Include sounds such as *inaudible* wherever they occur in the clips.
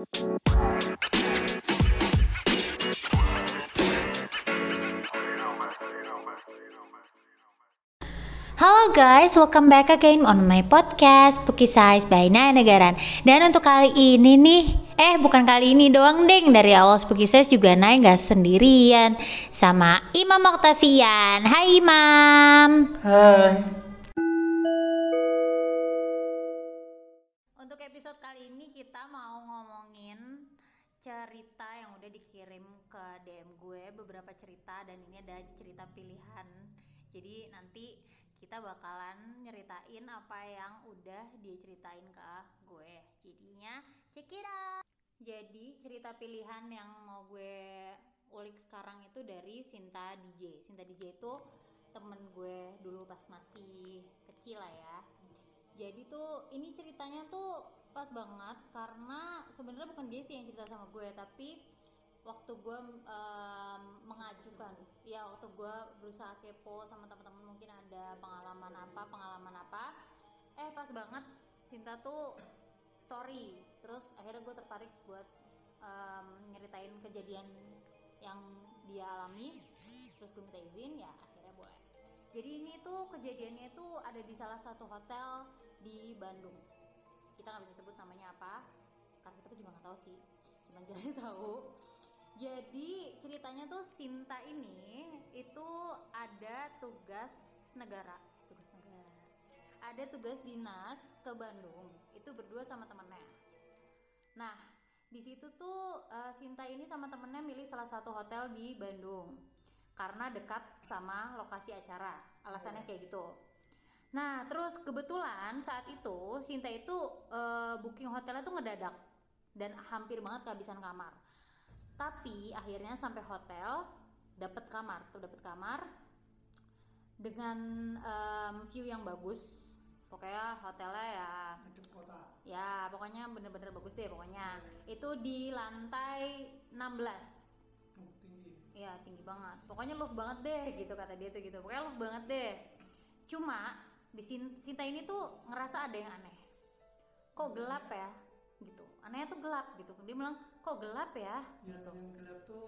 Halo guys, welcome back again on my podcast Puki Size by Naya Negaran. Dan untuk kali ini nih, eh bukan kali ini doang deng. Dari awal Size juga Naya gak sendirian Sama Imam Octavian. Hai Imam. Hai. Cerita dan ini ada cerita pilihan. Jadi nanti kita bakalan nyeritain apa yang udah dia ceritain ke gue. Jadinya check it out. Jadi cerita pilihan yang mau gue ulik sekarang itu dari Sinta DJ Sinta DJ itu temen gue dulu pas masih kecil lah ya. Jadi tuh ini ceritanya tuh pas banget karena sebenarnya bukan dia sih yang cerita sama gue tapi waktu gue um, mengajukan. Ya waktu gue berusaha kepo sama teman-teman mungkin ada pengalaman apa pengalaman apa. Eh pas banget Cinta tuh story. Terus akhirnya gue tertarik buat um, nyeritain kejadian yang dia alami. Terus gue minta izin ya akhirnya boleh. Jadi ini tuh kejadiannya itu ada di salah satu hotel di Bandung. Kita nggak bisa sebut namanya apa karena kita juga nggak tahu sih. Cuman *laughs* jadi tahu jadi ceritanya tuh Sinta ini itu ada tugas negara, tugas negara. Ada tugas dinas ke Bandung. Itu berdua sama temennya. Nah, di situ tuh uh, Sinta ini sama temennya milih salah satu hotel di Bandung karena dekat sama lokasi acara. Alasannya kayak gitu. Nah, terus kebetulan saat itu Sinta itu uh, booking hotelnya tuh ngedadak dan hampir banget kehabisan kamar tapi akhirnya sampai hotel dapat kamar tuh dapat kamar dengan um, view yang bagus. Pokoknya hotelnya ya ya pokoknya bener-bener bagus deh pokoknya. Ya. itu di lantai 16 oh, tinggi. Ya tinggi banget. Pokoknya love banget deh gitu kata dia tuh gitu. Pokoknya love banget deh. Cuma di Sinta ini tuh ngerasa ada yang aneh. Kok gelap ya gitu. Anehnya tuh gelap gitu. Dia bilang kok gelap ya? Yang, gitu. yang gelap tuh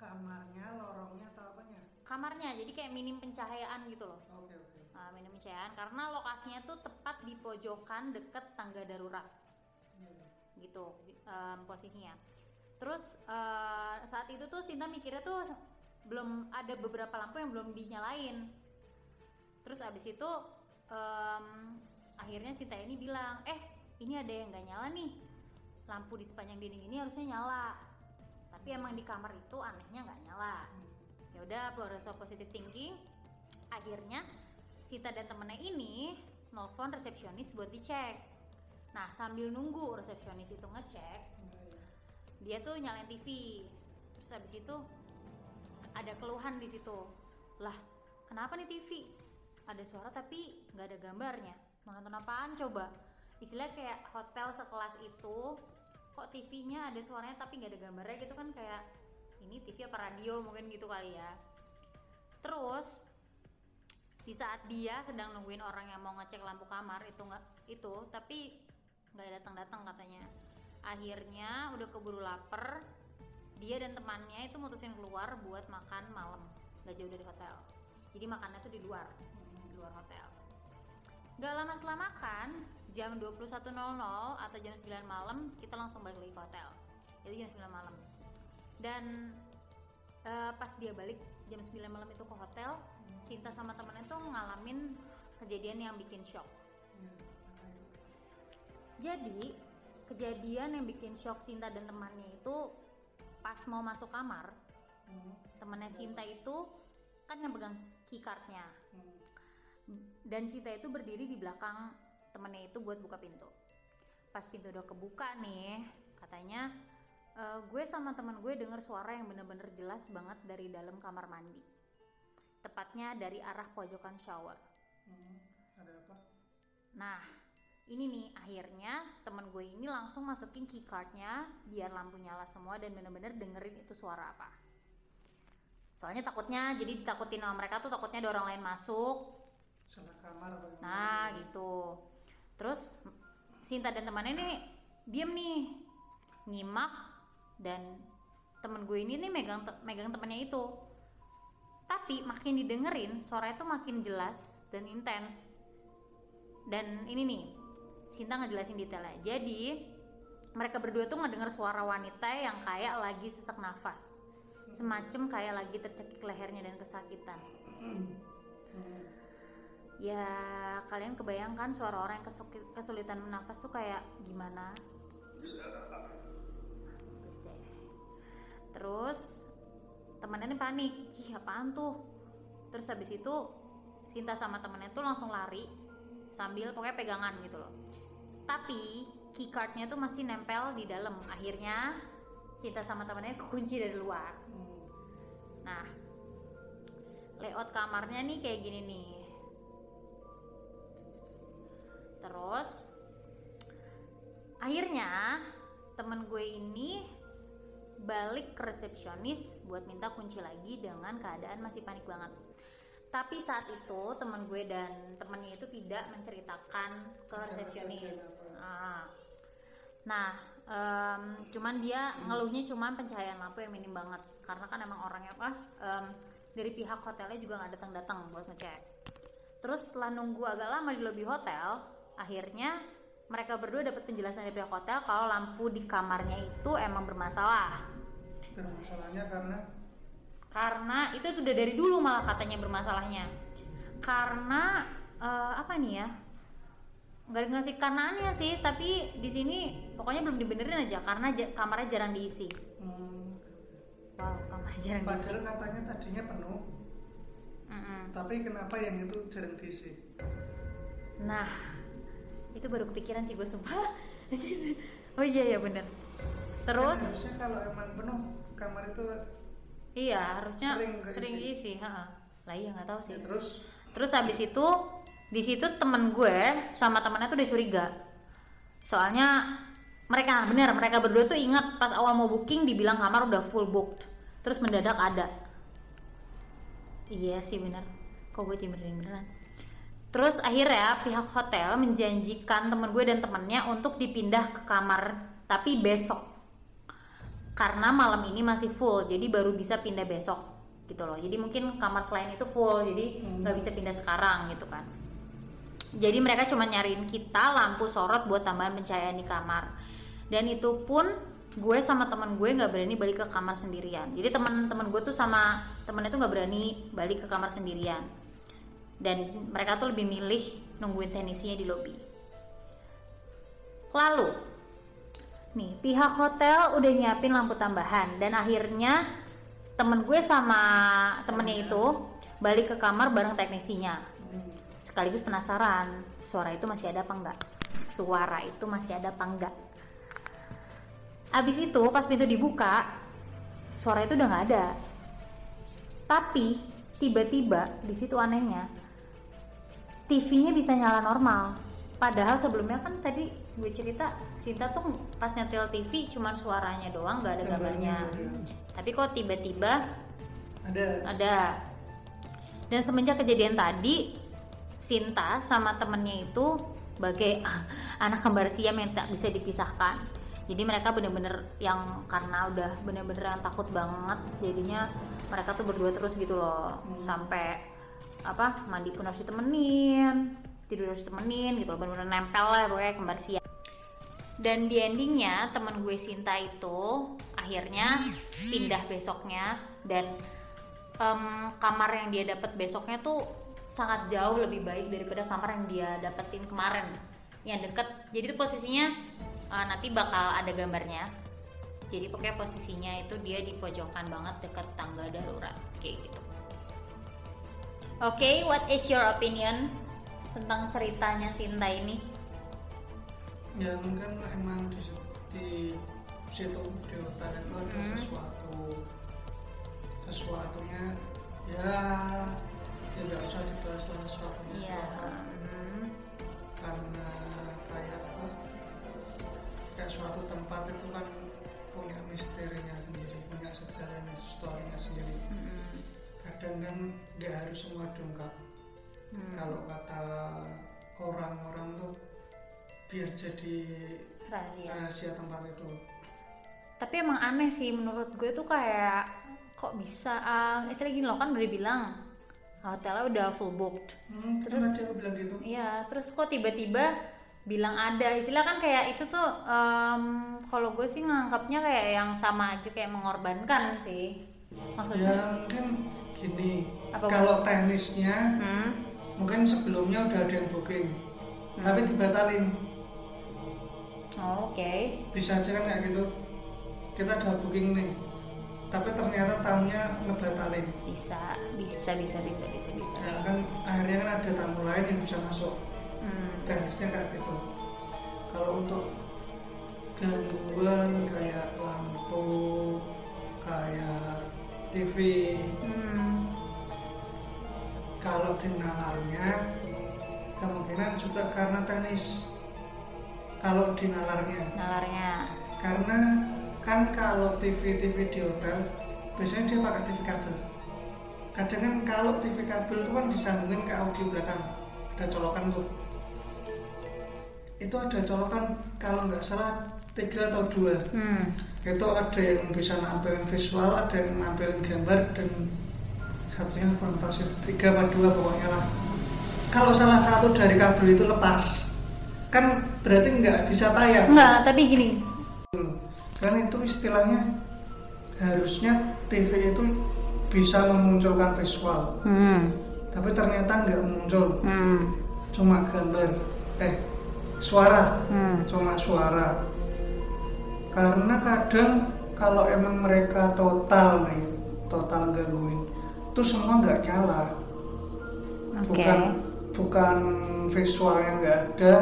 kamarnya lorongnya atau apanya? Kamarnya jadi kayak minim pencahayaan gitu loh. Oke okay, oke. Okay. nah, minim pencahayaan karena lokasinya tuh tepat di pojokan deket tangga darurat. Yeah. gitu um, posisinya. Terus uh, saat itu tuh Sinta mikirnya tuh belum ada beberapa lampu yang belum dinyalain. Terus abis itu um, akhirnya Sinta ini bilang eh ini ada yang nggak nyala nih. Lampu di sepanjang dinding ini harusnya nyala. Tapi emang di kamar itu anehnya nggak nyala. Ya udah progress positive thinking. Akhirnya Sita dan temennya ini nelfon resepsionis buat dicek. Nah sambil nunggu resepsionis itu ngecek dia tuh nyalain TV terus habis itu ada keluhan di situ. Lah kenapa nih TV ada suara tapi nggak ada gambarnya. Mau nonton apaan coba istilah kayak hotel sekelas itu kok TV-nya ada suaranya tapi nggak ada gambarnya gitu kan kayak ini TV apa radio? mungkin gitu kali ya. Terus di saat dia sedang nungguin orang yang mau ngecek lampu kamar itu nggak itu tapi nggak datang datang katanya. Akhirnya udah keburu lapar dia dan temannya itu mutusin keluar buat makan malam nggak jauh dari hotel. Jadi makannya tuh di luar di luar hotel. Gak lama setelah makan, jam 21.00 atau jam 9 malam kita langsung balik lagi ke hotel. Jadi jam 9 malam. Dan uh, pas dia balik jam 9 malam itu ke hotel Sinta sama temennya tuh ngalamin kejadian yang bikin shock. Jadi kejadian yang bikin shock Sinta dan temannya itu pas mau masuk kamar temennya Sinta itu kan yang pegang keycardnya dan Sinta itu berdiri di belakang temennya itu buat buka pintu. Pas pintu udah kebuka nih katanya e, gue sama teman gue denger suara yang bener-bener jelas banget dari dalam kamar mandi. Tepatnya dari arah pojokan shower. Hmm, ada apa? Nah ini nih akhirnya temen gue ini langsung masukin keycardnya biar lampu nyala semua dan bener-bener dengerin itu suara apa. Soalnya takutnya jadi ditakutin sama mereka tuh takutnya ada orang lain masuk. Salah kamar nah gitu terus Sinta dan temannya ini diem nih nyimak dan temen gue ini nih megang te- megang temennya itu. Tapi makin didengerin suara itu makin jelas dan intens. Dan ini nih Sinta ngejelasin detailnya. Jadi mereka berdua tuh ngedenger suara wanita yang kayak lagi sesak nafas. Semacam kayak lagi tercekik lehernya dan kesakitan. Hmm. Ya kalian kebayangkan suara orang yang kesulitan bernafas tuh kayak gimana? Terus temennya nih panik. Ih apaan tuh? Terus habis itu Sinta sama temennya tuh langsung lari sambil pokoknya pegangan gitu loh. Tapi keycardnya tuh masih nempel di dalam. Akhirnya Sinta sama temennya kekunci dari luar. Hmm. Nah, layout kamarnya nih kayak gini nih. Ini balik ke resepsionis buat minta kunci lagi dengan keadaan masih panik banget. Tapi saat itu temen gue dan temennya itu tidak menceritakan ke resepsionis. Ah. Nah, em, cuman dia ngeluhnya cuman pencahayaan lampu yang minim banget karena kan emang orangnya apa em, dari pihak hotelnya juga nggak datang-datang buat ngecek. Terus setelah nunggu agak lama di lobi hotel, akhirnya mereka berdua dapat penjelasan dari pihak hotel kalau lampu di kamarnya itu emang bermasalah. Bermasalahnya karena Karena itu tuh udah dari dulu malah katanya bermasalahnya. Karena eh, apa nih ya? nggak ngasih karenanya sih, tapi di sini pokoknya belum dibenerin aja karena kamarnya jarang diisi. hmm, Wow, kamarnya jarang diisi. padahal katanya tadinya penuh, Mm-mm. tapi kenapa yang itu jarang diisi? Nah, itu baru kepikiran sih gue sumpah. *laughs* oh iya ya bener. Terus, Kan harusnya kalau emang penuh kamar itu iya harusnya Sering sering, diisi. ha. Lah iya nggak tahu sih. ya, terus Terus habis itu di situ temen gue sama temennya tuh udah curiga. Soalnya mereka bener mereka berdua tuh ingat pas awal mau booking dibilang kamar udah full booked. Terus mendadak ada. Iya sih bener. Kok gue timbulin beneran. Terus akhirnya pihak hotel menjanjikan temen gue dan temennya untuk dipindah ke kamar tapi besok. Karena malam ini masih full, jadi baru bisa pindah besok gitu loh. Jadi mungkin kamar selain itu full, jadi Hmm. nggak bisa pindah sekarang gitu kan. Jadi mereka cuma nyariin kita lampu sorot buat tambahan pencahayaan di kamar. Dan itu pun gue sama teman gue nggak berani balik ke kamar sendirian. Jadi teman-teman gue tuh sama temennya tuh nggak berani balik ke kamar sendirian. Dan mereka tuh lebih milih nungguin teknisinya di lobi. Lalu, nih pihak hotel udah nyiapin lampu tambahan. Dan akhirnya temen gue sama temennya itu balik ke kamar bareng teknisinya. Sekaligus penasaran suara itu masih ada apa enggak? Suara itu masih ada apa enggak? Abis itu pas pintu dibuka suara itu udah nggak ada. Tapi tiba-tiba di situ anehnya TV-nya bisa nyala normal. Padahal sebelumnya kan tadi gue cerita Sinta tuh pas nyetel TV cuman suaranya doang nggak ada gambarnya tapi kok tiba-tiba ada. Ada. Dan semenjak kejadian tadi Sinta sama temennya itu bagai *laughs* anak kembar siam yang tak bisa dipisahkan. Jadi mereka bener-bener yang karena udah bener-bener yang takut banget jadinya mereka tuh berdua terus gitu loh. Hmm. sampai apa mandi pun harus ditemenin tidur harus ditemenin gitu bener-bener nempel lah pokoknya kembar siam dan di endingnya temen gue Sinta itu akhirnya pindah besoknya dan em, kamar yang dia dapat besoknya tuh sangat jauh lebih baik daripada kamar yang dia dapetin kemarin. Yang deket. Jadi tuh posisinya eh, nanti bakal ada gambarnya. Jadi pokoknya posisinya itu dia di pojokan banget deket tangga darurat kayak gitu oke what is your opinion tentang ceritanya Sinta ini ya mungkin emang di, di situ di hotel itu ada Hmm. sesuatu sesuatunya ya tidak usah dibahas lah sesuatunya iya apa. mhm. karena kayak apa kayak suatu tempat itu kan punya misterinya sendiri punya sejarahnya storynya sendiri Mhm. Kadang kan nggak harus semua diungkap Hmm. kalau kata orang-orang tuh biar jadi rahasia. rahasia tempat itu. Tapi emang aneh sih menurut gue tuh kayak kok bisa uh, istilah gini loh kan udah bilang hotelnya udah full booked. Hmm, Terus- terus aku bilang gitu. Iya, terus kok tiba-tiba bilang ada. Istilah kan kayak itu tuh em, kalau gue sih nganggapnya kayak yang sama aja kayak mengorbankan sih. Ya maksudnya? mungkin gini Apa, Bu? kalau teknisnya hmm? mungkin sebelumnya udah ada yang booking Hmm. tapi dibatalin Oh, oke bisa aja kan kayak gitu kita udah booking nih tapi ternyata tamunya ngebatalin bisa bisa bisa bisa bisa bisa ya kan akhirnya kan ada tamu lain yang bisa masuk Hmm. teknisnya kayak gitu kalau untuk gangguan kayak lampu kayak TV Hmm. kalau di nalarnya kemungkinan juga karena teknis kalau di nalarnya. Nalarnya karena kan kalau TV TV di hotel biasanya dia pakai TV kabel. Kadang kan kalau TV kabel itu kan disambungin ke audio belakang. Ada colokan tuh. Itu ada colokan kalau nggak salah tiga atau dua. Hmm. itu ada yang bisa nampilin visual ada yang nampilin gambar dan satunya sih tiga atau dua pokoknya lah. Kalau salah satu dari kabel itu lepas kan berarti nggak bisa tayang. Enggak tapi gini. Kan itu istilahnya harusnya TV itu bisa memunculkan visual. Hmm. tapi ternyata nggak muncul. Hmm. cuma gambar. Eh suara. Hmm. cuma suara karena kadang kalau emang mereka total nih total gangguin itu semua nggak nyala. Oke. Bukan bukan visual yang nggak ada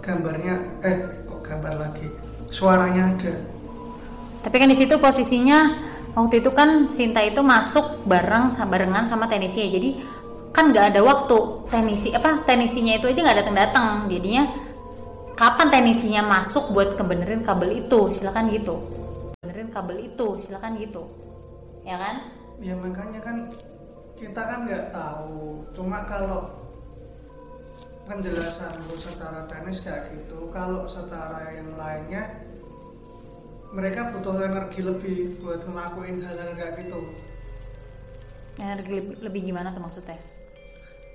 gambarnya eh kok gambar lagi? Suaranya ada. Tapi kan di situ posisinya waktu itu kan Sinta itu masuk bareng barengan sama teknisi jadi kan nggak ada waktu teknisi apa teknisinya itu aja nggak datang datang jadinya kapan teknisinya masuk buat kebenerin kabel itu? Silakan gitu. Benerin kabel itu silakan gitu. Ya kan? Ya makanya kan kita kan nggak tahu. Cuma kalau penjelasan lu secara teknis kayak gitu kalau secara yang lainnya mereka butuh energi lebih buat ngelakuin hal-hal kayak gitu. Energi lebih, lebih gimana tuh maksudnya?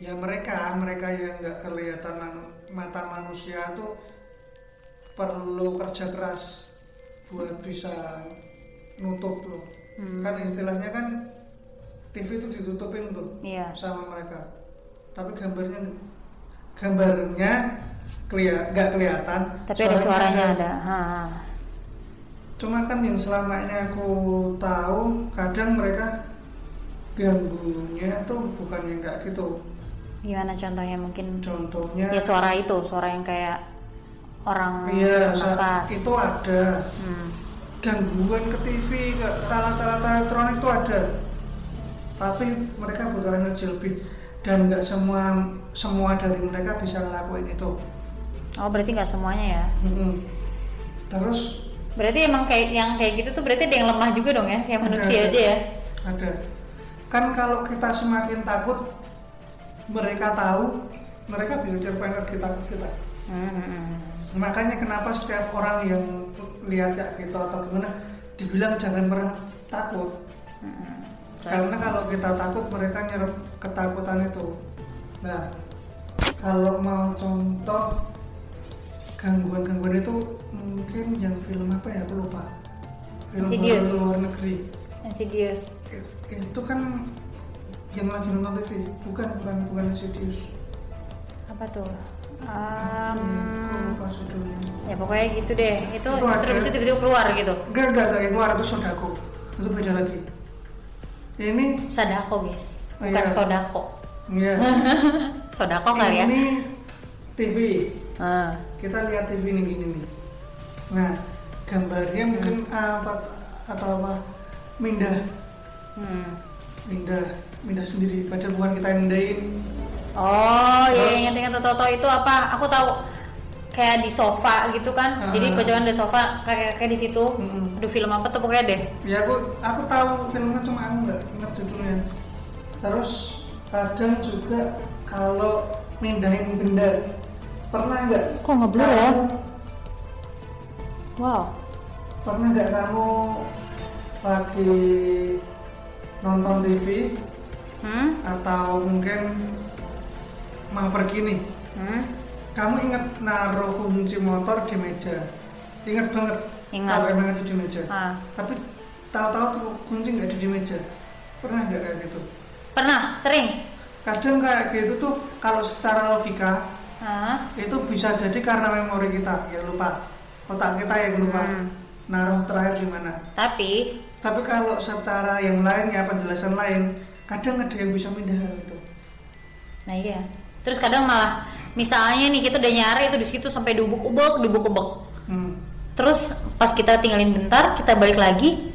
Ya mereka mereka yang nggak kelihatan man- mata manusia tuh perlu kerja keras buat bisa nutup loh. Hmm. kan istilahnya kan TV itu ditutupin tuh iya. sama mereka. Tapi gambarnya gambarnya kelia nggak kelihatan tapi ada suaranya ada. ha. cuma kan yang selama ini aku tahu kadang mereka ganggunya tuh bukan yang kayak gitu. Gimana contohnya? Mungkin contohnya ya suara itu suara yang kayak orang iya sesak sa- nafas itu ada Hmm. gangguan ke TV ke alat-alat elektronik itu ada tapi mereka butuh energi lebih dan nggak semua semua dari mereka bisa ngelakuin itu oh berarti nggak semuanya ya Mm-mm. terus Berarti emang kayak yang kayak gitu tuh berarti ada yang lemah juga dong ya, kayak Ada, manusia ada. aja ya. ada kan kalau kita semakin takut mereka tahu mereka bisa cerpa energi takut kita Hmm. Makanya kenapa setiap orang yang lihat kayak gitu atau gimana dibilang jangan pernah takut Hmm. karena kalau kita takut mereka nyerap ketakutan itu nah kalau mau contoh gangguan-gangguan itu mungkin yang film apa ya aku lupa film Insidious. luar negeri Insidious. itu kan yang lagi nonton TV bukan bukan bukan Insidious Apa tuh? Ya? Um, ya pokoknya gitu deh. Itu, terus itu tiba-tiba keluar gitu. enggak enggak enggak yang luar itu sodako itu beda lagi ini Sadako guys, Oh, bukan iya. sodako. ya *laughs* Sodako kali ya. ini TV Ah. kita lihat TV ini gini nih nah gambarnya mungkin apa atau apa mindah Hmm. mindah mindah sendiri padahal bukan kita yang mindahin Oh, ya Terus- ingat-ingat Toto itu apa? Aku tahu kayak di sofa gitu kan. Ah. Jadi pojokan ada sofa kayak kayak di situ. Mm-mm. Aduh film apa tuh pokoknya deh. ya aku aku tahu filmnya cuma aku nggak ingat judulnya terus kadang juga kalau mindahin benda pernah nggak Kok ngeblur ya? Wow. pernah nggak kamu lagi nonton TV hmm? atau mungkin mau pergi nih. Hmm? kamu inget naruh kunci motor di meja? Inget banget. Ingat. kalau emang itu di meja? Ah. tapi tahu-tahu tuh kunci nggak ada di meja. Pernah nggak kayak gitu? Pernah sering. Kadang kayak gitu tuh kalau secara logika Hah? itu bisa jadi karena memori kita. Ya lupa. Otak kita yang lupa. Hmm. naruh terakhir di mana? Tapi tapi kalau secara yang lain ya penjelasan lain kadang ada yang bisa pindah hal itu nah iya terus kadang malah misalnya nih kita udah nyari itu di situ sampai dubuk-ubek dubuk-ubek hmm. terus pas kita tinggalin bentar kita balik lagi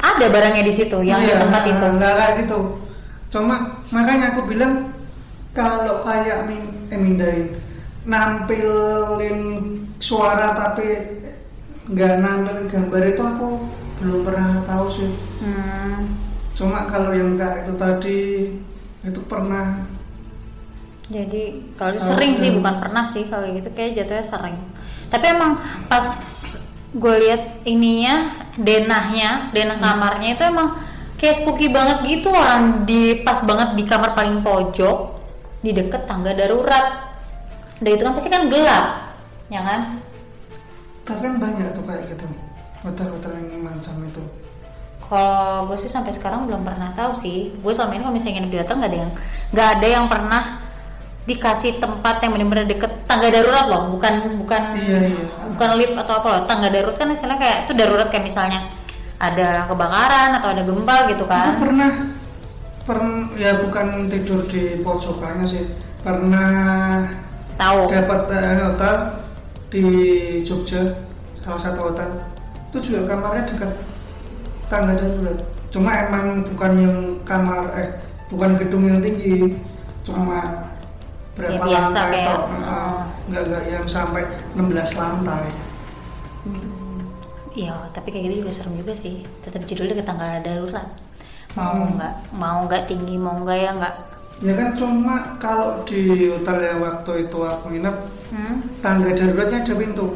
ada barangnya di situ yang di Iya, tempat itu nggak kayak gitu cuma makanya aku bilang kalau kayak min eh, mindahin nampilin suara tapi nggak nampilin gambar itu aku belum pernah tahu sih hmm. cuma kalau yang kayak itu tadi itu pernah jadi kalau Oh, sering sih hmm. bukan pernah sih kalau gitu kayak jatuhnya sering. Tapi emang pas gue lihat ininya denahnya denah Hmm. kamarnya itu emang kayak spooky banget gitu orang di pas banget di kamar paling pojok di deket tangga darurat. Udah itu kan pasti kan gelap ya kan? Tapi kan banyak tuh kayak gitu hotel-hotel yang macam itu. Kalau gue sih sampai sekarang belum pernah tahu sih. Gue selama ini kalau misalnya nginep di hotel nggak ada yang nggak ada yang pernah dikasih tempat yang benar-benar deket. Tangga darurat loh bukan bukan Iya, iya. bukan lift atau apa loh. Tangga darurat kan istilahnya kayak itu darurat kayak misalnya ada kebakaran atau ada gempa gitu aku kan. pernah pernah ya bukan tidur di pojokannya sih. Pernah tahu. dapat eh, hotel di Jogja salah satu hotel. Itu juga kamarnya dekat tangga darurat. Cuma emang bukan yang kamar eh bukan gedung yang tinggi cuma berapa Ya, biasa lantai kayak- oh. Heeh. nggak nggak yang sampai 16 lantai Iya, tapi kayak gitu juga serem juga sih. Tetap judulnya ke tangga darurat. Mau Hmm. nggak, mau nggak tinggi, mau nggak ya nggak. ya kan cuma kalau di hotel yang waktu itu aku nginep Hmm? tangga daruratnya ada pintu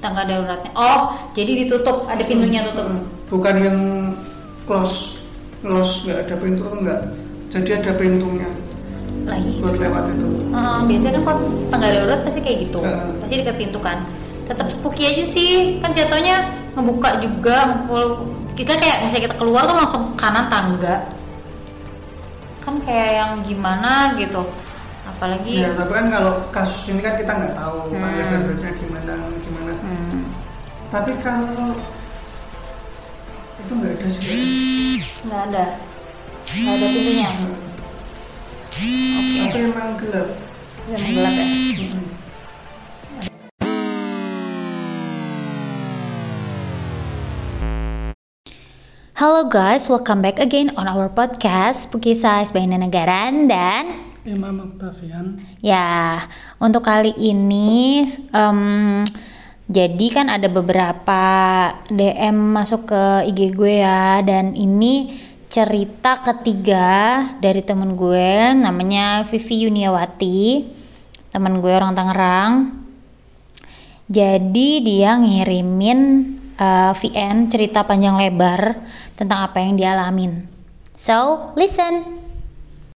Tangga daruratnya. Oh, jadi ditutup, ada pintunya tutup. bukan yang close close nggak ada pintu enggak jadi ada pintunya Lagi. buat lewat itu Eh, biasanya kan kalau tangga darurat pasti kayak gitu, Heeh. pasti dekat pintu kan. Tetap spooky aja sih, kan jatuhnya ngebuka juga. Kalau kita kayak misalnya kita keluar tuh langsung kanan tangga, kan kayak yang gimana gitu. Apalagi, ya tapi kan kalau kasus ini kan kita nggak tahu Hmm. tangga daruratnya gimana gimana hmm, tapi kalau itu nggak ada sih nggak ada, nggak ada pintunya. Oke, tapi emang gelap udah menggelap ya. Mm-mm. Halo guys, welcome back again on our podcast Spooky Size by Nana Garan dan Imam Octavian Ya, untuk kali ini em, jadi kan ada beberapa DM masuk ke IG gue ya dan ini cerita ketiga dari temen gue namanya Vivi Yuniawati. Temen gue orang Tangerang. Jadi dia ngirimin eh, VN cerita panjang lebar tentang apa yang dia alamin. So listen